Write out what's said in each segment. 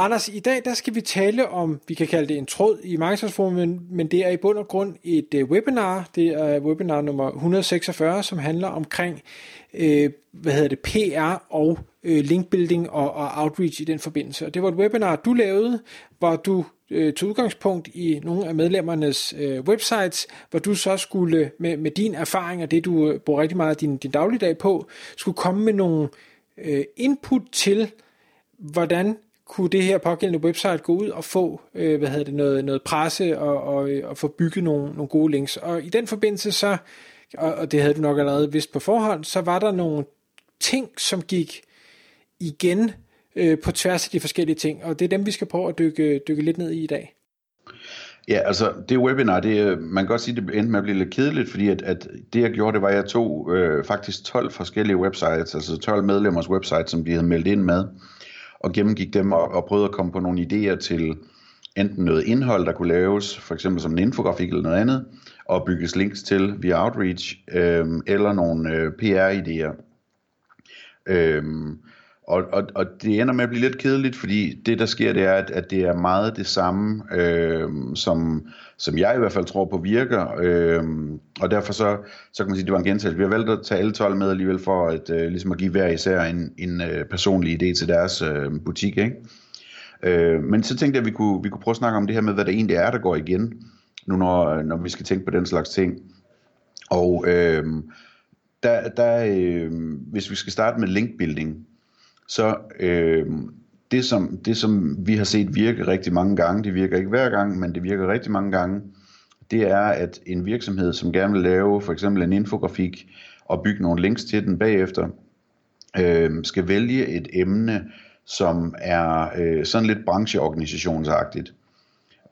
Anders, i dag der skal vi tale om, vi kan kalde det en tråd i markedsføringsformen, men det er i bund og grund et uh, webinar. Det er øh, webinar nummer 146, som handler omkring øh, hvad hedder det, PR og øh, linkbuilding og, og outreach i den forbindelse. Og det var et webinar, du lavede, hvor du øh, tog udgangspunkt i nogle af medlemmernes øh, websites, hvor du så skulle med, med din erfaring og det, du øh, bruger rigtig meget af din, din dagligdag på, skulle komme med nogle øh, input til, hvordan kunne det her pågældende website gå ud og få øh, hvad hedder det, noget, noget presse og, og, og få bygget nogle, nogle gode links. Og i den forbindelse så, og, og det havde du nok allerede vidst på forhånd, så var der nogle ting, som gik igen øh, på tværs af de forskellige ting, og det er dem, vi skal prøve at dykke, dykke lidt ned i i dag. Ja, altså det webinar, det, man kan godt sige, det endte med at blive lidt kedeligt, fordi at, at det jeg gjorde, det var, at jeg tog øh, faktisk 12 forskellige websites, altså 12 medlemmers websites, som de havde meldt ind med, og gennemgik dem og, og prøvede at komme på nogle idéer til enten noget indhold, der kunne laves, for eksempel som en infografik eller noget andet, og bygges links til via Outreach, øh, eller nogle øh, PR-idéer. Øh, og, og, og det ender med at blive lidt kedeligt, fordi det der sker, det er, at, at det er meget det samme, øh, som, som jeg i hvert fald tror på virker. Øh, og derfor så, så kan man sige, at det var en gentagelse. Vi har valgt at tage alle 12 med alligevel for at, øh, ligesom at give hver især en, en øh, personlig idé til deres øh, butik. Ikke? Øh, men så tænkte jeg, at vi kunne, vi kunne prøve at snakke om det her med, hvad det egentlig er, der går igen, nu når, når vi skal tænke på den slags ting. Og øh, der, der, øh, hvis vi skal starte med linkbuilding, så øh, det, som, det som vi har set virke rigtig mange gange, det virker ikke hver gang, men det virker rigtig mange gange, det er, at en virksomhed, som gerne vil lave for eksempel en infografik og bygge nogle links til den bagefter, øh, skal vælge et emne, som er øh, sådan lidt brancheorganisationsagtigt.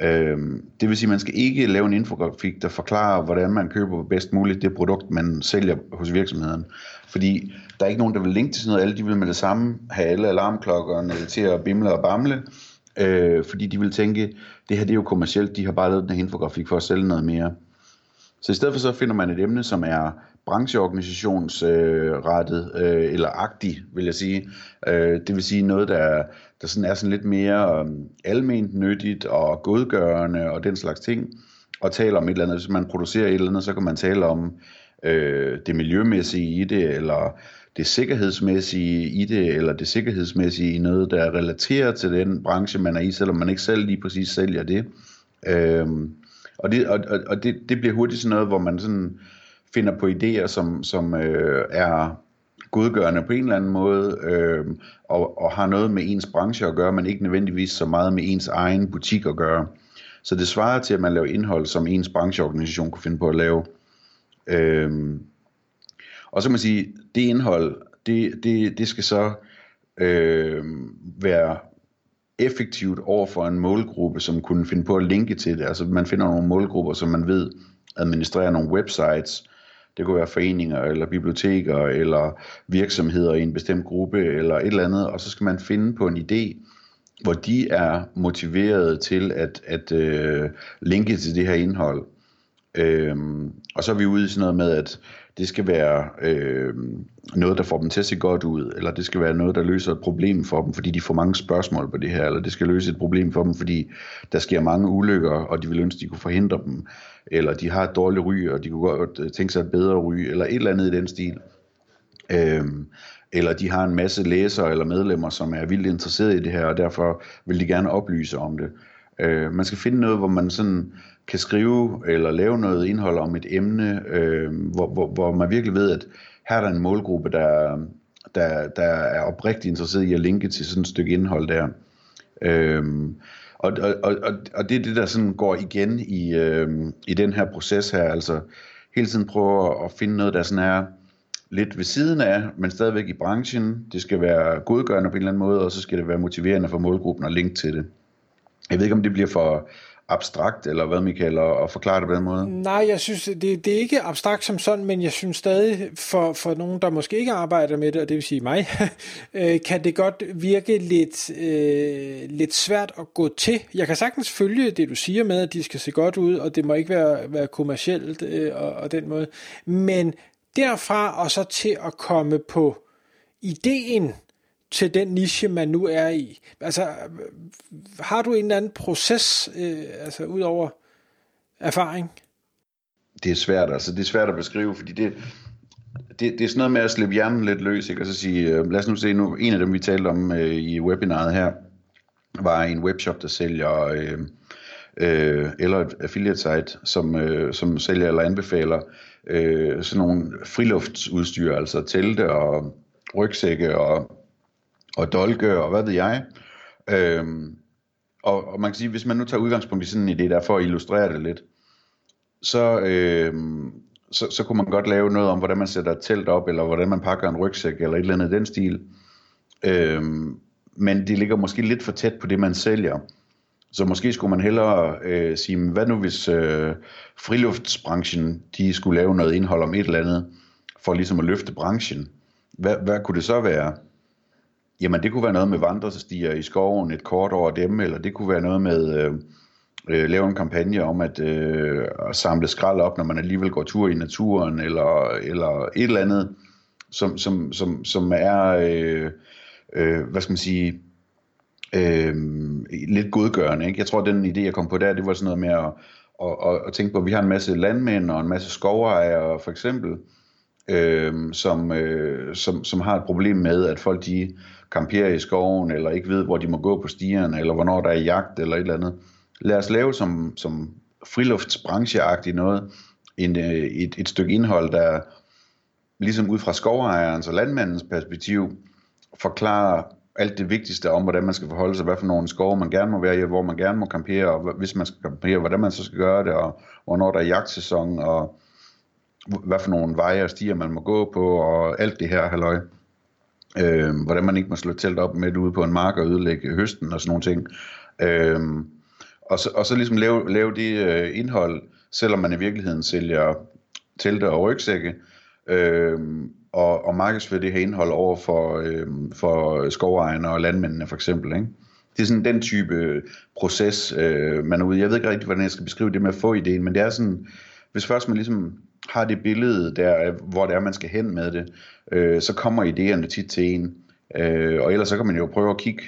Øhm, det vil sige, at man skal ikke lave en infografik, der forklarer, hvordan man køber bedst muligt det produkt, man sælger hos virksomheden. Fordi der er ikke nogen, der vil linke til sådan noget. Alle de vil med det samme have alle alarmklokkerne til at bimle og bamle. Øh, fordi de vil tænke, det her det er jo kommercielt, de har bare lavet den her infografik for at sælge noget mere. Så i stedet for så finder man et emne, som er brancheorganisationsrettet, øh, øh, eller agtig, vil jeg sige. Øh, det vil sige noget, der, der sådan er sådan lidt mere øh, alment nyttigt og godgørende og den slags ting, og taler om et eller andet. Hvis man producerer et eller andet, så kan man tale om øh, det miljømæssige i det, eller det sikkerhedsmæssige i det, eller det sikkerhedsmæssige i noget, der er relateret til den branche, man er i, selvom man ikke selv lige præcis sælger det. Øh, og det, og, og det, det bliver hurtigt sådan noget, hvor man sådan finder på idéer, som, som øh, er godgørende på en eller anden måde, øh, og, og har noget med ens branche at gøre, men ikke nødvendigvis så meget med ens egen butik at gøre. Så det svarer til, at man laver indhold, som ens brancheorganisation kunne finde på at lave. Øh, og så kan man sige, det indhold, det, det, det skal så øh, være effektivt over for en målgruppe, som kunne finde på at linke til det. Altså man finder nogle målgrupper, som man ved administrerer nogle websites. Det kunne være foreninger, eller biblioteker, eller virksomheder i en bestemt gruppe, eller et eller andet. Og så skal man finde på en idé, hvor de er motiveret til at, at øh, linke til det her indhold. Øhm, og så er vi ude i sådan noget med, at det skal være øh, noget, der får dem til at se godt ud, eller det skal være noget, der løser et problem for dem, fordi de får mange spørgsmål på det her, eller det skal løse et problem for dem, fordi der sker mange ulykker, og de vil ønske, de kunne forhindre dem, eller de har et dårligt ry, og de kunne godt øh, tænke sig et bedre ry, eller et eller andet i den stil. Øh, eller de har en masse læsere eller medlemmer, som er vildt interesseret i det her, og derfor vil de gerne oplyse om det. Øh, man skal finde noget, hvor man sådan kan skrive eller lave noget indhold om et emne, øh, hvor, hvor, hvor man virkelig ved, at her er der en målgruppe, der, der, der er oprigtigt interesseret i at linke til sådan et stykke indhold der. Øh, og, og, og, og det er det, der sådan går igen i, øh, i den her proces her, altså hele tiden prøve at finde noget, der sådan er lidt ved siden af, men stadigvæk i branchen. Det skal være godgørende på en eller anden måde, og så skal det være motiverende for målgruppen at linke til det. Jeg ved ikke, om det bliver for abstrakt, eller hvad Michael, at, at forklare det på den måde? Nej, jeg synes, det, det er ikke abstrakt som sådan, men jeg synes stadig, for, for nogen, der måske ikke arbejder med det, og det vil sige mig, øh, kan det godt virke lidt, øh, lidt svært at gå til. Jeg kan sagtens følge det, du siger med, at de skal se godt ud, og det må ikke være, være kommercielt øh, og, og den måde. Men derfra og så til at komme på ideen til den niche, man nu er i? Altså, har du en eller anden proces, øh, altså ud over erfaring? Det er svært, altså det er svært at beskrive, fordi det, det, det er sådan noget med at slippe hjernen lidt løs, ikke? og så sige, øh, lad os nu se nu, en af dem vi talte om øh, i webinaret her, var en webshop, der sælger, øh, øh, eller et affiliate site, som, øh, som sælger eller anbefaler øh, sådan nogle friluftsudstyr, altså telte og rygsække og og dolke og hvad ved jeg. Øhm, og, og man kan sige, hvis man nu tager udgangspunkt i sådan en idé der, for at illustrere det lidt, så, øhm, så, så kunne man godt lave noget om, hvordan man sætter et telt op, eller hvordan man pakker en rygsæk, eller et eller andet i den stil. Øhm, men det ligger måske lidt for tæt på det, man sælger. Så måske skulle man hellere øh, sige, hvad nu hvis øh, friluftsbranchen, de skulle lave noget indhold om et eller andet, for ligesom at løfte branchen. Hvad, hvad kunne det så være? Jamen det kunne være noget med vandrestiger i skoven, et kort over dem, eller det kunne være noget med øh, øh, lave en kampagne om at, øh, at samle skrald op, når man alligevel går tur i naturen, eller, eller et eller andet, som, som, som, som er, øh, øh, hvad skal man sige, øh, lidt godgørende. Ikke? Jeg tror, at den idé, jeg kom på der, det var sådan noget med at, at, at, at tænke på, at vi har en masse landmænd og en masse skovejere for eksempel, øh, som, øh, som, som har et problem med, at folk de kamperer i skoven, eller ikke ved, hvor de må gå på stierne, eller hvornår der er jagt, eller et eller andet. Lad os lave som, som friluftsbrancheagtigt noget, en, øh, et, et stykke indhold, der ligesom ud fra skovejerens og landmandens perspektiv, forklarer alt det vigtigste om, hvordan man skal forholde sig, hvad for nogle skove man gerne må være i, hvor man gerne må campere, og hvis man skal campere, hvordan man så skal gøre det, og hvornår der er jagtsæson, og hvad for nogle veje og stier man må gå på, og alt det her halløj øh, hvordan man ikke må slå telt op midt ude på en mark og ødelægge høsten og sådan nogle ting. Øh, og, så, og så ligesom lave, lave det øh, indhold, selvom man i virkeligheden sælger telte og rygsække, øh, og, og markedsføre det her indhold over for, øh, for skovejerne og landmændene for eksempel. Ikke? Det er sådan den type øh, proces, øh, man er ude. Jeg ved ikke rigtig, hvordan jeg skal beskrive det med at få ideen, men det er sådan, hvis først man ligesom har det billede der, hvor det er, man skal hen med det, øh, så kommer idéerne tit til en. Øh, og ellers så kan man jo prøve at kigge,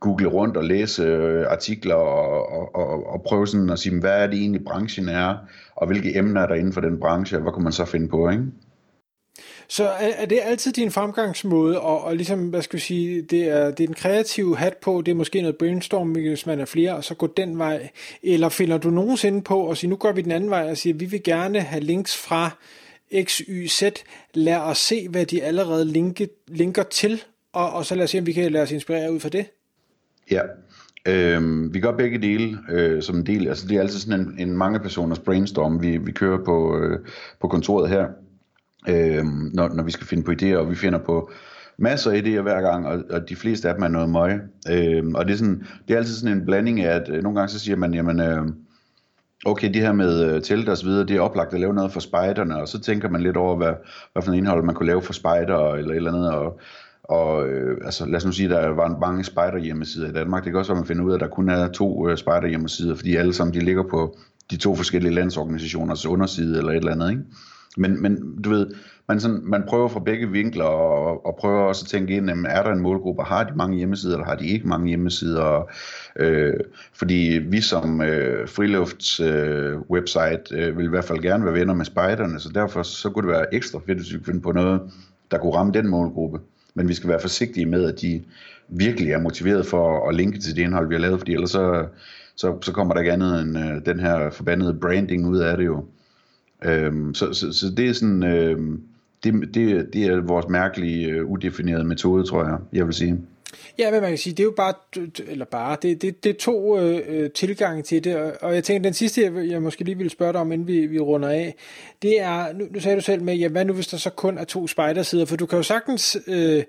google rundt og læse øh, artikler og, og, og, og prøve sådan at sige, hvad er det egentlig branchen er, og hvilke emner er der inden for den branche, og hvad kunne man så finde på, ikke? Så er, er det altid din fremgangsmåde, og, og ligesom, hvad skal vi sige, det er, det er den kreative hat på, det er måske noget brainstorming, hvis man er flere, og så gå den vej, eller finder du nogensinde på og sige, nu går vi den anden vej, og siger, vi vil gerne have links fra X, Y, Z, lad os se, hvad de allerede linke, linker til, og, og så lad os se, om vi kan lade os inspirere ud fra det. Ja, Øhm, vi gør begge dele øh, som en del. Altså det er altid sådan en, en mange personers brainstorm, vi, vi kører på, øh, på kontoret her øh, når, når vi skal finde på idéer, og vi finder på masser af idéer hver gang, og, og de fleste af dem er noget møg. Øh, og det er, sådan, det er altid sådan en blanding af, at øh, nogle gange så siger man, jamen, øh, okay, det her med øh, telt og så videre, det er oplagt at lave noget for spejderne, og så tænker man lidt over, hvad, hvad for en indhold man kunne lave for spejder, eller et eller andet, og, og øh, altså, lad os nu sige, der var mange spejder hjemmesider i Danmark. Det kan også være, at man finder ud af, at der kun er to øh, spejder hjemmesider, fordi alle sammen de ligger på de to forskellige landsorganisationers underside eller et eller andet. Ikke? Men, men du ved, man, sådan, man prøver fra begge vinkler og, og prøver også at tænke ind, jamen, er der en målgruppe, har de mange hjemmesider, eller har de ikke mange hjemmesider? Øh, fordi vi som øh, frilufts øh, website øh, vil i hvert fald gerne være venner med spejderne, så derfor så kunne det være ekstra fedt, hvis vi kunne finde på noget, der kunne ramme den målgruppe. Men vi skal være forsigtige med, at de virkelig er motiveret for at linke til det indhold, vi har lavet, fordi ellers så, så, så kommer der ikke andet end øh, den her forbandede branding ud af det jo. Øhm, så, så, så det er sådan, øhm, det, det, det er vores mærkelige, uh, udefinerede metode, tror jeg, jeg vil sige. Ja, men man kan sige, det er jo bare, eller bare, det, det, det er to øh, øh tilgange til det, og jeg tænker, den sidste, jeg, jeg måske lige ville spørge dig om, inden vi, vi runder af, det er, nu, nu sagde du selv med, ja, hvad nu hvis der så kun er to spejdersider, for du kan jo sagtens, øh,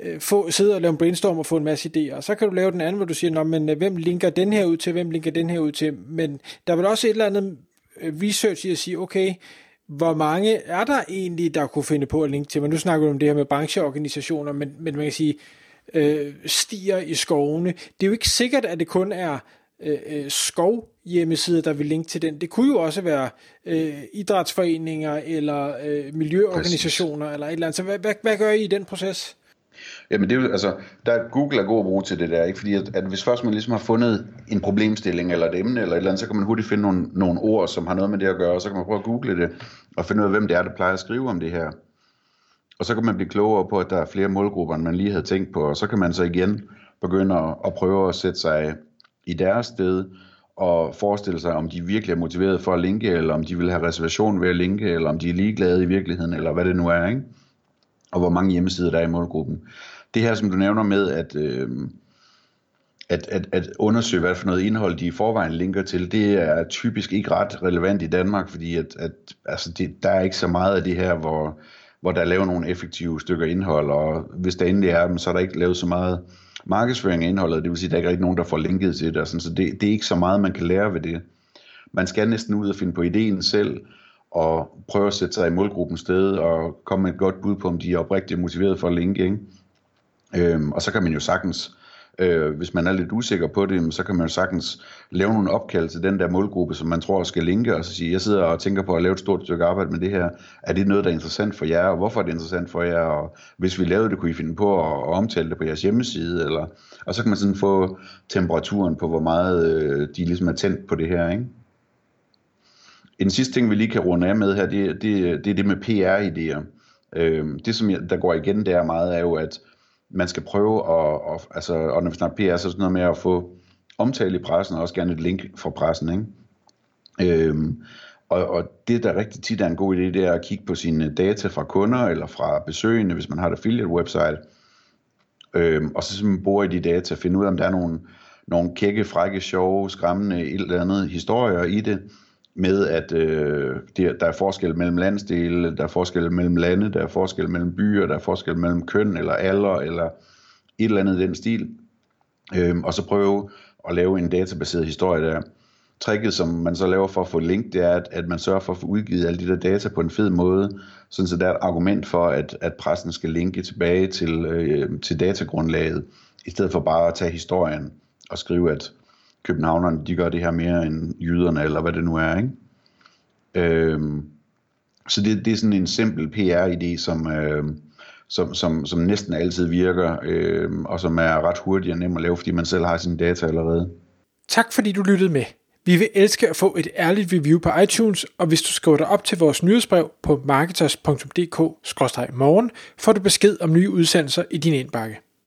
øh få, sidde og lave en brainstorm og få en masse idéer. Og så kan du lave den anden, hvor du siger, Nå, men hvem linker den her ud til, hvem linker den her ud til. Men der er vel også et eller andet research i at sige, okay, hvor mange er der egentlig, der kunne finde på at linke til? Men nu snakker du om det her med brancheorganisationer, men, men man kan sige, øh, stiger i skovene. Det er jo ikke sikkert, at det kun er øh, øh, skov hjemmesider, der vil linke til den. Det kunne jo også være øh, idrætsforeninger eller øh, miljøorganisationer Præcis. eller et eller andet. Så hvad, hvad, hvad gør I i den proces? Jamen det er altså, der Google er god at bruge til det der, ikke? fordi at, at hvis først man ligesom har fundet en problemstilling eller et emne eller et eller andet, så kan man hurtigt finde nogle, nogle ord, som har noget med det at gøre, og så kan man prøve at google det, og finde ud af, hvem det er, der plejer at skrive om det her. Og så kan man blive klogere på, at der er flere målgrupper, end man lige havde tænkt på, og så kan man så igen begynde at, at prøve at sætte sig i deres sted, og forestille sig, om de virkelig er motiveret for at linke, eller om de vil have reservation ved at linke, eller om de er ligeglade i virkeligheden, eller hvad det nu er, ikke? Og hvor mange hjemmesider der er i målgruppen. Det her, som du nævner med, at, øh, at, at, at undersøge, hvad for noget indhold de i forvejen linker til, det er typisk ikke ret relevant i Danmark, fordi at, at, altså det, der er ikke så meget af det her, hvor, hvor der er lavet nogle effektive stykker indhold, og hvis der endelig er dem, så er der ikke lavet så meget markedsføring af indholdet, det vil sige, at der er ikke rigtig nogen, der får linket til det, og sådan, så det, det er ikke så meget, man kan lære ved det. Man skal næsten ud og finde på ideen selv, og prøve at sætte sig i målgruppens sted, og komme med et godt bud på, om de er oprigtigt motiveret for at linke. Ikke? Øhm, og så kan man jo sagtens, øh, hvis man er lidt usikker på det, så kan man jo sagtens lave nogle opkald til den der målgruppe, som man tror skal linke, og så sige, jeg sidder og tænker på at lave et stort stykke arbejde med det her. Er det noget, der er interessant for jer, og hvorfor er det interessant for jer? Og hvis vi lavede det, kunne I finde på at, at omtale det på jeres hjemmeside? Eller, og så kan man sådan få temperaturen på, hvor meget øh, de ligesom er tændt på det her, ikke? En sidste ting, vi lige kan runde af med her, det, det, det er det med PR-idéer. Øh, det, som jeg, der går igen der meget, er jo, at man skal prøve at, at altså, og når vi snakker PR, så er sådan noget med at få omtale i pressen, og også gerne et link fra pressen, ikke? Øhm, og, og det, der rigtig tit er en god idé, det er at kigge på sine data fra kunder, eller fra besøgende, hvis man har et affiliate website, øhm, og så simpelthen bruge i de data, finde ud af, om der er nogle, nogle kække, frække, sjove, skræmmende, et eller andet historier i det, med at øh, der, der er forskel mellem landsdele, der er forskel mellem lande, der er forskel mellem byer, der er forskel mellem køn eller alder, eller et eller andet i den stil. Øh, og så prøve at lave en databaseret historie der. Tricket, som man så laver for at få link, det er, at, at man sørger for at få udgivet alle de der data på en fed måde, sådan så der er et argument for, at, at pressen skal linke tilbage til, øh, til datagrundlaget, i stedet for bare at tage historien og skrive, at københavnerne, de gør det her mere end jyderne, eller hvad det nu er, ikke? Øhm, så det, det er sådan en simpel PR-idé, som, øh, som, som, som næsten altid virker, øh, og som er ret hurtig og nem at lave, fordi man selv har sine data allerede. Tak fordi du lyttede med. Vi vil elske at få et ærligt review på iTunes, og hvis du skriver dig op til vores nyhedsbrev på marketers.dk-morgen, får du besked om nye udsendelser i din indbakke.